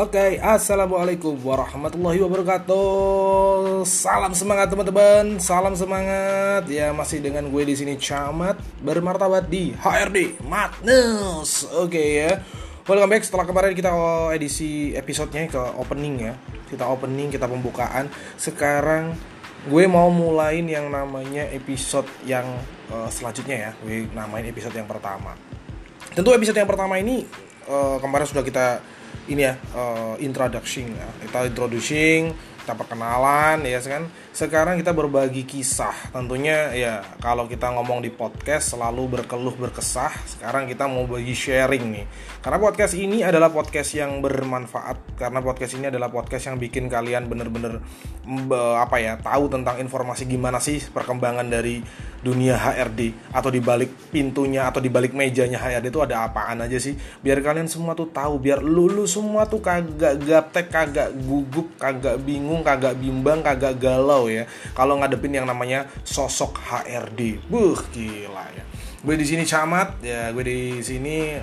Oke, assalamualaikum warahmatullahi wabarakatuh. Salam semangat teman-teman, salam semangat. Ya masih dengan gue di sini Camat bermartabat di HRD Madness. Oke ya. Welcome back setelah kemarin kita edisi episodenya ke opening ya. Kita opening, kita pembukaan. Sekarang gue mau mulain yang namanya episode yang uh, selanjutnya ya. Gue namain episode yang pertama. Tentu episode yang pertama ini uh, kemarin sudah kita ini ya uh, introducing ya. kita introducing kita perkenalan ya kan? Sekarang kita berbagi kisah. Tentunya ya kalau kita ngomong di podcast selalu berkeluh berkesah. Sekarang kita mau bagi sharing nih. Karena podcast ini adalah podcast yang bermanfaat. Karena podcast ini adalah podcast yang bikin kalian bener-bener apa ya tahu tentang informasi gimana sih perkembangan dari dunia HRD atau di balik pintunya atau di balik mejanya HRD itu ada apaan aja sih? Biar kalian semua tuh tahu biar lulu semua tuh kagak gaptek kagak gugup kagak bingung kagak bimbang kagak galau ya. Kalau ngadepin yang namanya sosok HRD buh gila ya. Gue di sini camat ya gue di sini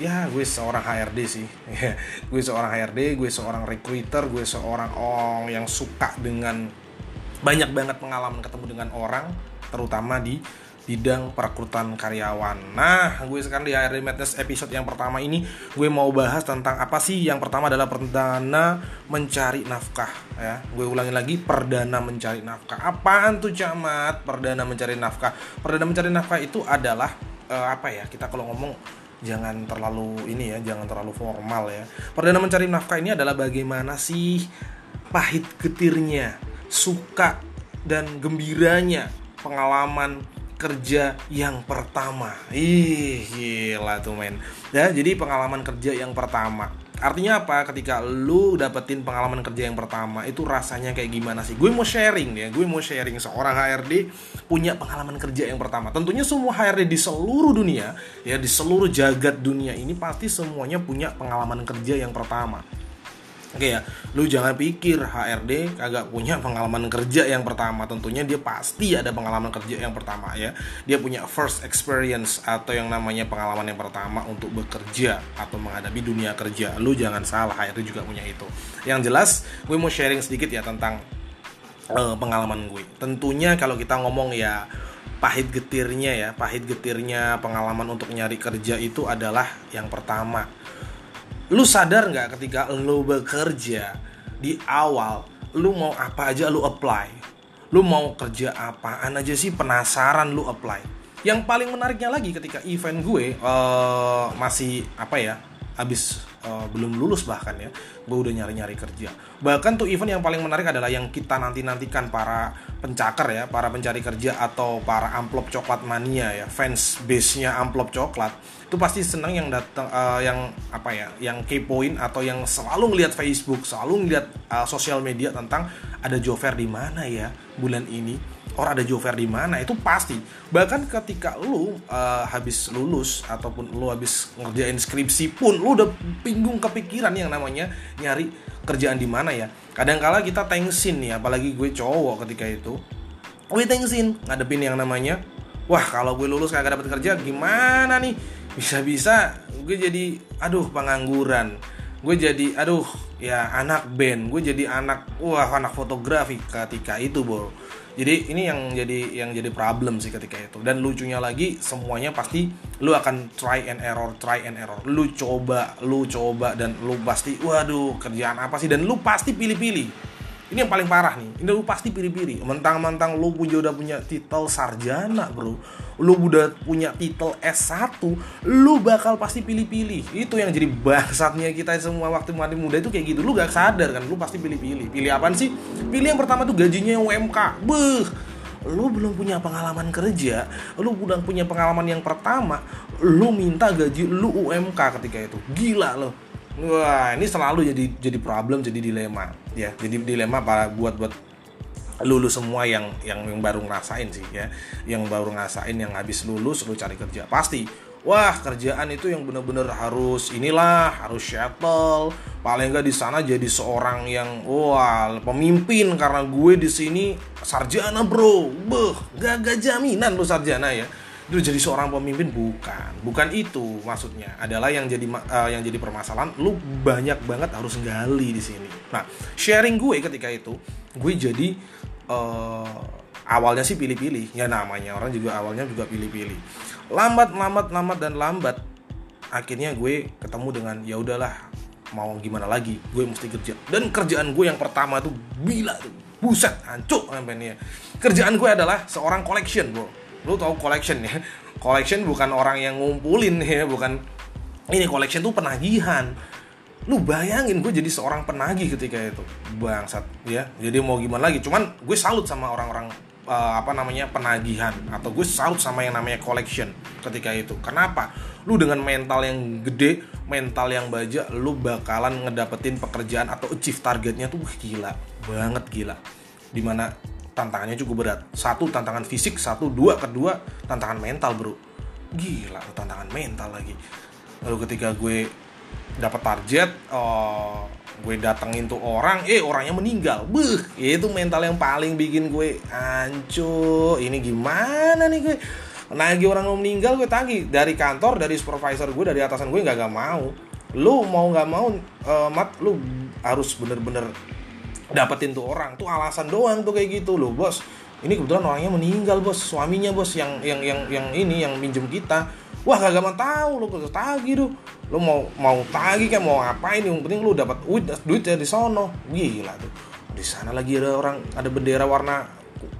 ya gue seorang HRD sih. Gue seorang HRD gue seorang recruiter gue seorang orang yang suka dengan banyak banget pengalaman ketemu dengan orang terutama di bidang perekrutan karyawan. Nah, gue sekarang di HRD Madness episode yang pertama ini gue mau bahas tentang apa sih? Yang pertama adalah perdana mencari nafkah ya. Gue ulangi lagi perdana mencari nafkah. Apaan tuh camat? Perdana mencari nafkah. Perdana mencari nafkah itu adalah uh, apa ya? Kita kalau ngomong jangan terlalu ini ya, jangan terlalu formal ya. Perdana mencari nafkah ini adalah bagaimana sih pahit getirnya, suka dan gembiranya pengalaman kerja yang pertama. Ih, gila tuh men. Ya, jadi pengalaman kerja yang pertama. Artinya apa? Ketika lu dapetin pengalaman kerja yang pertama, itu rasanya kayak gimana sih? Gue mau sharing ya, gue mau sharing seorang HRD punya pengalaman kerja yang pertama. Tentunya semua HRD di seluruh dunia, ya di seluruh jagat dunia ini pasti semuanya punya pengalaman kerja yang pertama. Oke ya, lu jangan pikir HRD kagak punya pengalaman kerja yang pertama. Tentunya dia pasti ada pengalaman kerja yang pertama ya. Dia punya first experience atau yang namanya pengalaman yang pertama untuk bekerja atau menghadapi dunia kerja. Lu jangan salah, HRD juga punya itu. Yang jelas, gue mau sharing sedikit ya tentang uh, pengalaman gue. Tentunya kalau kita ngomong ya pahit getirnya ya, pahit getirnya pengalaman untuk nyari kerja itu adalah yang pertama lu sadar nggak ketika lu bekerja di awal lu mau apa aja lu apply? Lu mau kerja apaan aja sih? Penasaran lu apply. Yang paling menariknya lagi ketika event gue uh, masih apa ya habis uh, belum lulus bahkan ya gue udah nyari nyari kerja. Bahkan tuh event yang paling menarik adalah yang kita nanti nantikan para pencakar ya para pencari kerja atau para amplop coklat mania ya fans base nya amplop coklat itu pasti senang yang datang uh, yang apa ya yang kepoin atau yang selalu ngeliat Facebook selalu ngeliat uh, sosial media tentang ada fair di mana ya bulan ini orang ada job fair di mana itu pasti. Bahkan ketika lu uh, habis lulus ataupun lu habis ngerjain skripsi pun lu udah bingung kepikiran yang namanya nyari kerjaan di mana ya. Kadang-kala kita tensin nih apalagi gue cowok ketika itu gue tensin ngadepin yang namanya wah kalau gue lulus kagak dapet kerja gimana nih? Bisa-bisa gue jadi aduh pengangguran. Gue jadi aduh ya anak band gue jadi anak wah anak fotografi ketika itu bro jadi ini yang jadi yang jadi problem sih ketika itu. Dan lucunya lagi semuanya pasti lu akan try and error try and error. Lu coba lu coba dan lu pasti waduh kerjaan apa sih? Dan lu pasti pilih-pilih. Ini yang paling parah nih. Ini lu pasti pilih-pilih. Mentang-mentang lu punya udah punya titel sarjana bro lu udah punya titel S1 lu bakal pasti pilih-pilih. Itu yang jadi bangsatnya kita semua waktu masih muda itu kayak gitu. Lu gak sadar kan? Lu pasti pilih-pilih. Pilih apa sih? Pilih yang pertama tuh gajinya yang UMK beuh. Lu belum punya pengalaman kerja, lu belum punya pengalaman yang pertama, lu minta gaji lu UMK ketika itu. Gila lo. Wah, ini selalu jadi jadi problem, jadi dilema. Ya. Jadi dilema para buat buat lulu semua yang yang yang baru ngerasain sih ya. Yang baru ngerasain yang habis lulus lu cari kerja. Pasti. Wah kerjaan itu yang bener-bener harus inilah harus shuttle paling nggak di sana jadi seorang yang wah pemimpin. Karena gue di sini sarjana bro. Beh gak, gak jaminan lu sarjana ya. Lu jadi seorang pemimpin? Bukan. Bukan itu maksudnya. Adalah yang jadi uh, yang jadi permasalahan lu banyak banget harus gali di sini. Nah sharing gue ketika itu gue jadi uh, awalnya sih pilih-pilih. Ya namanya orang juga awalnya juga pilih-pilih. Lambat lambat lambat dan lambat. Akhirnya gue ketemu dengan ya udahlah mau gimana lagi? Gue mesti kerja. Dan kerjaan gue yang pertama tuh bila buset hancur sampai kerjaan gue adalah seorang collection bro. Lu tahu collection ya? Collection bukan orang yang ngumpulin ya bukan. Ini collection tuh penagihan lu bayangin gue jadi seorang penagih ketika itu. Bangsat ya. Jadi mau gimana lagi? Cuman gue salut sama orang-orang uh, apa namanya penagihan. Atau gue salut sama yang namanya collection ketika itu. Kenapa? Lu dengan mental yang gede mental yang baja lu bakalan ngedapetin pekerjaan atau achieve targetnya tuh gila. Banget gila. Di mana tantangannya cukup berat. Satu tantangan fisik. Satu dua kedua tantangan mental bro. Gila tantangan mental lagi. Lalu ketika gue dapat target uh, gue datengin tuh orang eh orangnya meninggal. Beuh itu mental yang paling bikin gue hancur. Ini gimana nih gue? Nagih orang mau meninggal gue tagih. Dari kantor dari supervisor gue dari atasan gue nggak gak mau. Lu mau nggak mau uh, mat lu harus bener-bener dapetin tuh orang. Tuh alasan doang tuh kayak gitu loh bos. Ini kebetulan orangnya meninggal bos. Suaminya bos yang yang yang yang ini yang minjem kita wah gak mau tahu lo kudu tagi tuh lo mau mau tagi kan mau ngapain? Yang penting lo dapat duit duit ya di sono. Gila tuh di sana lagi ada orang ada bendera warna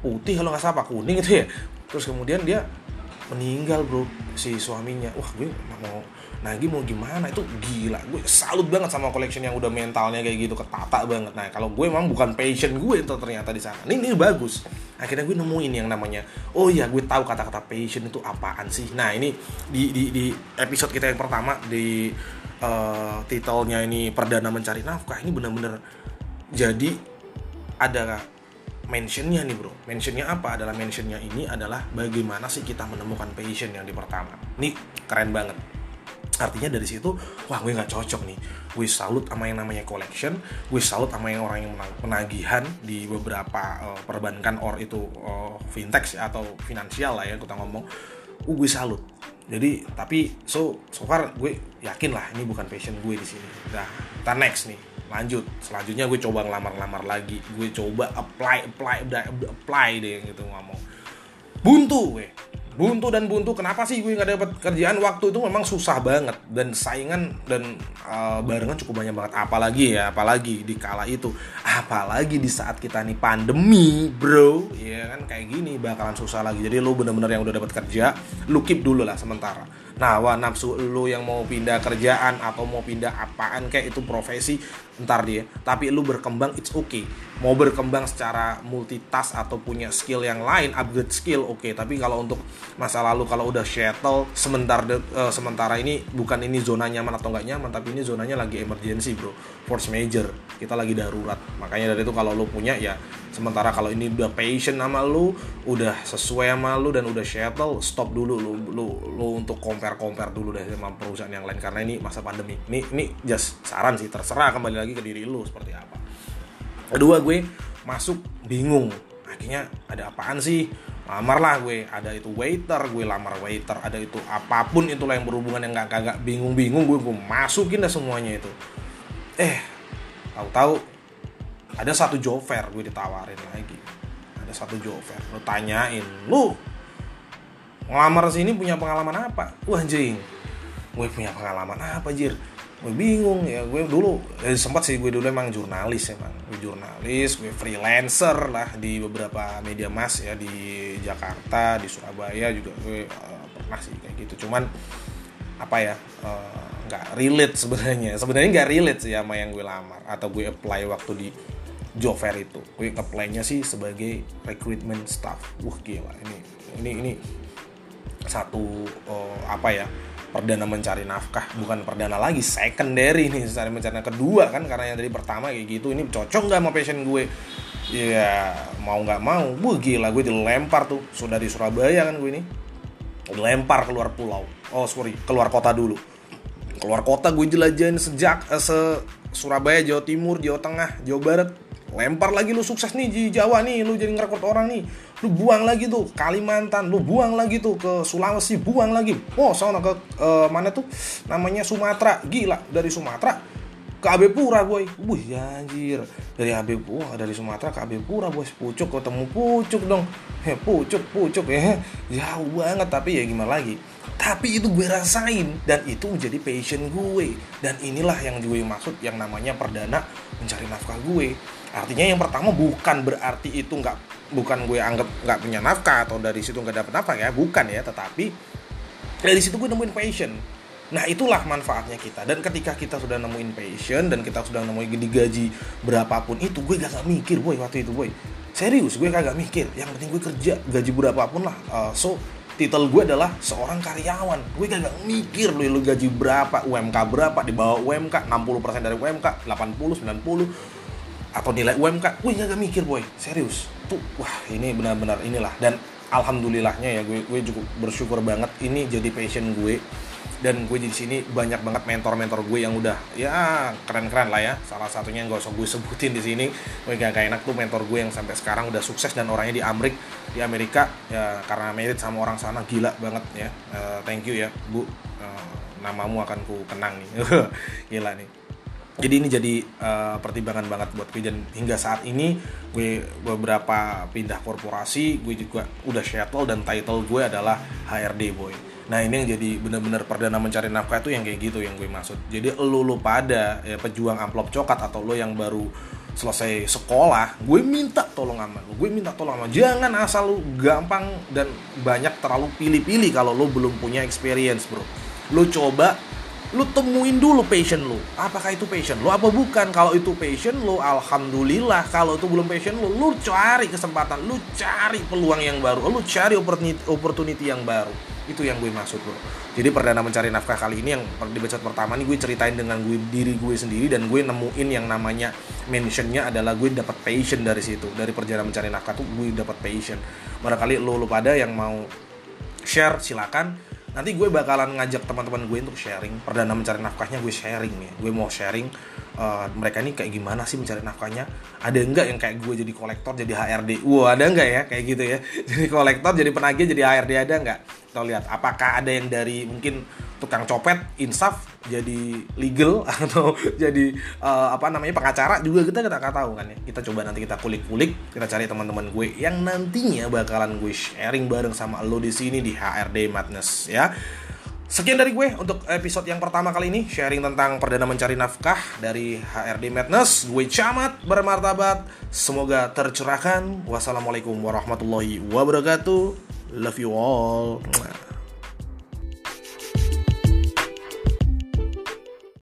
putih kalau nggak salah kuning itu ya. Terus kemudian dia meninggal bro si suaminya. Wah gue mau Nagi mau gimana? Itu gila. Gue salut banget sama collection yang udah mentalnya kayak gitu ketata banget. Nah kalau gue emang bukan passion gue itu ternyata di sana. Ini, ini bagus. Akhirnya gue nemuin yang namanya oh ya gue tahu kata-kata passion itu apaan sih. Nah ini di di, di episode kita yang pertama di uh, titelnya ini perdana mencari nafkah ini bener-bener jadi ada mentionnya nih bro. Mentionnya apa? Adalah mentionnya ini adalah bagaimana sih kita menemukan passion yang di pertama. Ini keren banget artinya dari situ wah gue nggak cocok nih. Gue salut sama yang namanya collection gue salut sama yang orang yang penagihan di beberapa uh, perbankan or itu uh, fintech atau finansial lah ya kita ngomong. Uh, gue salut. Jadi tapi so so far gue yakin lah ini bukan passion gue di sini. Nah kita next nih lanjut. Selanjutnya gue coba ngelamar-lamar lagi. Gue coba apply apply apply deh gitu ngomong. Buntu gue buntu dan buntu. Kenapa sih gue nggak dapat kerjaan? Waktu itu memang susah banget. Dan saingan dan uh, barengan cukup banyak banget. Apalagi ya apalagi di kala itu. Apalagi di saat kita nih pandemi bro. Ya kan kayak gini bakalan susah lagi. Jadi lu bener-bener yang udah dapat kerja lu keep dulu lah sementara nah wah nafsu lu yang mau pindah kerjaan atau mau pindah apaan kayak itu profesi ntar dia. Tapi lu berkembang it's okay. Mau berkembang secara multitask atau punya skill yang lain upgrade skill oke okay. tapi kalau untuk masa lalu kalau udah shuttle sementara uh, sementara ini bukan ini zona nyaman atau nggak nyaman tapi ini zonanya lagi emergency bro. Force major. Kita lagi darurat makanya dari itu kalau lu punya ya sementara kalau ini udah patient sama lu udah sesuai sama lu dan udah shuttle stop dulu. Lu lu, lu untuk compare compare dulu deh sama perusahaan yang lain. Karena ini masa pandemi. Ini ini just saran sih terserah kembali lagi ke diri lu seperti apa. Kedua gue masuk bingung. Akhirnya ada apaan sih? Lamar lah gue. Ada itu waiter gue lamar waiter. Ada itu apa pun itulah yang berhubungan yang gak kagak bingung-bingung gue gue masukin dah semuanya itu. Eh tahu-tahu ada satu fair gue ditawarin lagi. Ada satu fair lo tanyain lu ngelamar sini punya pengalaman apa? Wah anjing. Gue punya pengalaman apa jir? Gue bingung ya. Gue dulu ya sempat sih gue dulu emang jurnalis emang. Gue jurnalis gue freelancer lah di beberapa media mas ya di Jakarta di Surabaya juga gue uh, pernah sih kayak gitu. Cuman apa ya eh, nggak uh, relate sebenarnya. Sebenarnya nggak relate sih sama yang gue lamar atau gue apply waktu di fair itu. Gue apply-nya sih sebagai recruitment staff. Wah gila. Ini ini ini satu uh, apa ya perdana mencari nafkah. Bukan perdana lagi secondary nih mencari mencari kedua kan karena yang dari pertama kayak gitu ini cocok nggak sama passion gue? Ya mau nggak mau. Gue gila gue dilempar tuh. Sudah di Surabaya kan gue ini. Dilempar keluar pulau. Oh sorry keluar kota dulu. Keluar kota gue jelajahin sejak eh, se Surabaya Jawa Timur Jawa Tengah Jawa Barat lempar lagi lu sukses nih di Jawa nih lu jadi ngerekrut orang nih. Lu buang lagi tuh Kalimantan lu buang lagi tuh ke Sulawesi buang lagi. Oh sana ke uh, mana tuh? Namanya Sumatera. Gila dari Sumatera ke AB Pura boy. Wih anjir. Dari AB Pura dari Sumatera ke AB Pura boy. Pucuk ketemu pucuk dong. He pucuk pucuk ya. Jauh banget tapi ya gimana lagi? Tapi itu gue rasain dan itu menjadi passion gue. Dan inilah yang gue maksud yang namanya perdana mencari nafkah gue. Artinya yang pertama bukan berarti itu nggak bukan gue anggap nggak punya nafkah atau dari situ nggak dapet nafkah ya. Bukan ya. Tetapi dari situ gue nemuin passion nah itulah manfaatnya kita. Dan ketika kita sudah nemuin passion dan kita sudah nemuin digaji berapapun itu gue gak, gak mikir boy waktu itu boy serius gue kagak mikir. Yang penting gue kerja gaji berapapun lah. Uh, so titel gue adalah seorang karyawan. Gue gak mikir lu, lu gaji berapa UMK berapa di bawah UMK 60% dari UMK 80 90 atau nilai UMK gue gak mikir boy serius. Tuh wah ini benar-benar inilah. Dan alhamdulillahnya ya gue gue cukup bersyukur banget ini jadi passion gue dan gue di sini banyak banget mentor-mentor gue yang udah ya keren-keren lah ya. Salah satunya yang gak usah gue sebutin di sini. Gue gak, gak enak tuh mentor gue yang sampai sekarang udah sukses dan orangnya di Amrik di Amerika. Ya karena merit sama orang sana gila banget ya. Uh, thank you ya bu. Uh, namamu akan ku kenang nih. Gila nih jadi ini jadi uh, pertimbangan banget buat gue. Dan hingga saat ini gue beberapa pindah korporasi gue juga udah shuttle dan title gue adalah HRD boy. Nah ini yang jadi bener-bener perdana mencari nafkah itu yang kayak gitu yang gue maksud. Jadi lo lo pada ya, pejuang amplop coklat atau lo yang baru selesai sekolah gue minta tolong sama lo gue minta tolong sama jangan asal lo gampang dan banyak terlalu pilih-pilih kalau lo belum punya experience bro. Lo coba lu temuin dulu passion lu. Apakah itu passion lu apa bukan? Kalau itu passion lu alhamdulillah. Kalau itu belum passion lu lu cari kesempatan. Lu cari peluang yang baru. Lu cari opportunity, opportunity yang baru. Itu yang gue maksud bro. Jadi perdana mencari nafkah kali ini yang di episode pertama nih gue ceritain dengan gue diri gue sendiri dan gue nemuin yang namanya mentionnya adalah gue dapat passion dari situ. Dari perjalanan mencari nafkah tuh gue dapat passion. Barangkali lu lu pada yang mau share silakan nanti gue bakalan ngajak teman-teman gue untuk sharing. Perdana mencari nafkahnya gue sharing nih. Gue mau sharing uh, mereka ini kayak gimana sih mencari nafkahnya. Ada enggak yang kayak gue jadi kolektor jadi HRD wow ada enggak ya? Kayak gitu ya. Jadi kolektor jadi penagih jadi HRD ada enggak kita lihat apakah ada yang dari mungkin tukang copet insaf jadi legal atau jadi uh, apa namanya pengacara juga kita nggak tahu kan ya. Kita coba nanti kita kulik-kulik kita cari teman-teman gue yang nantinya bakalan gue sharing bareng sama lo di sini di HRD Madness ya. Sekian dari gue untuk episode yang pertama kali ini Sharing tentang perdana mencari nafkah dari HRD Madness. Gue camat bermartabat Semoga tercerahkan. Wassalamualaikum warahmatullahi wabarakatuh. Love you all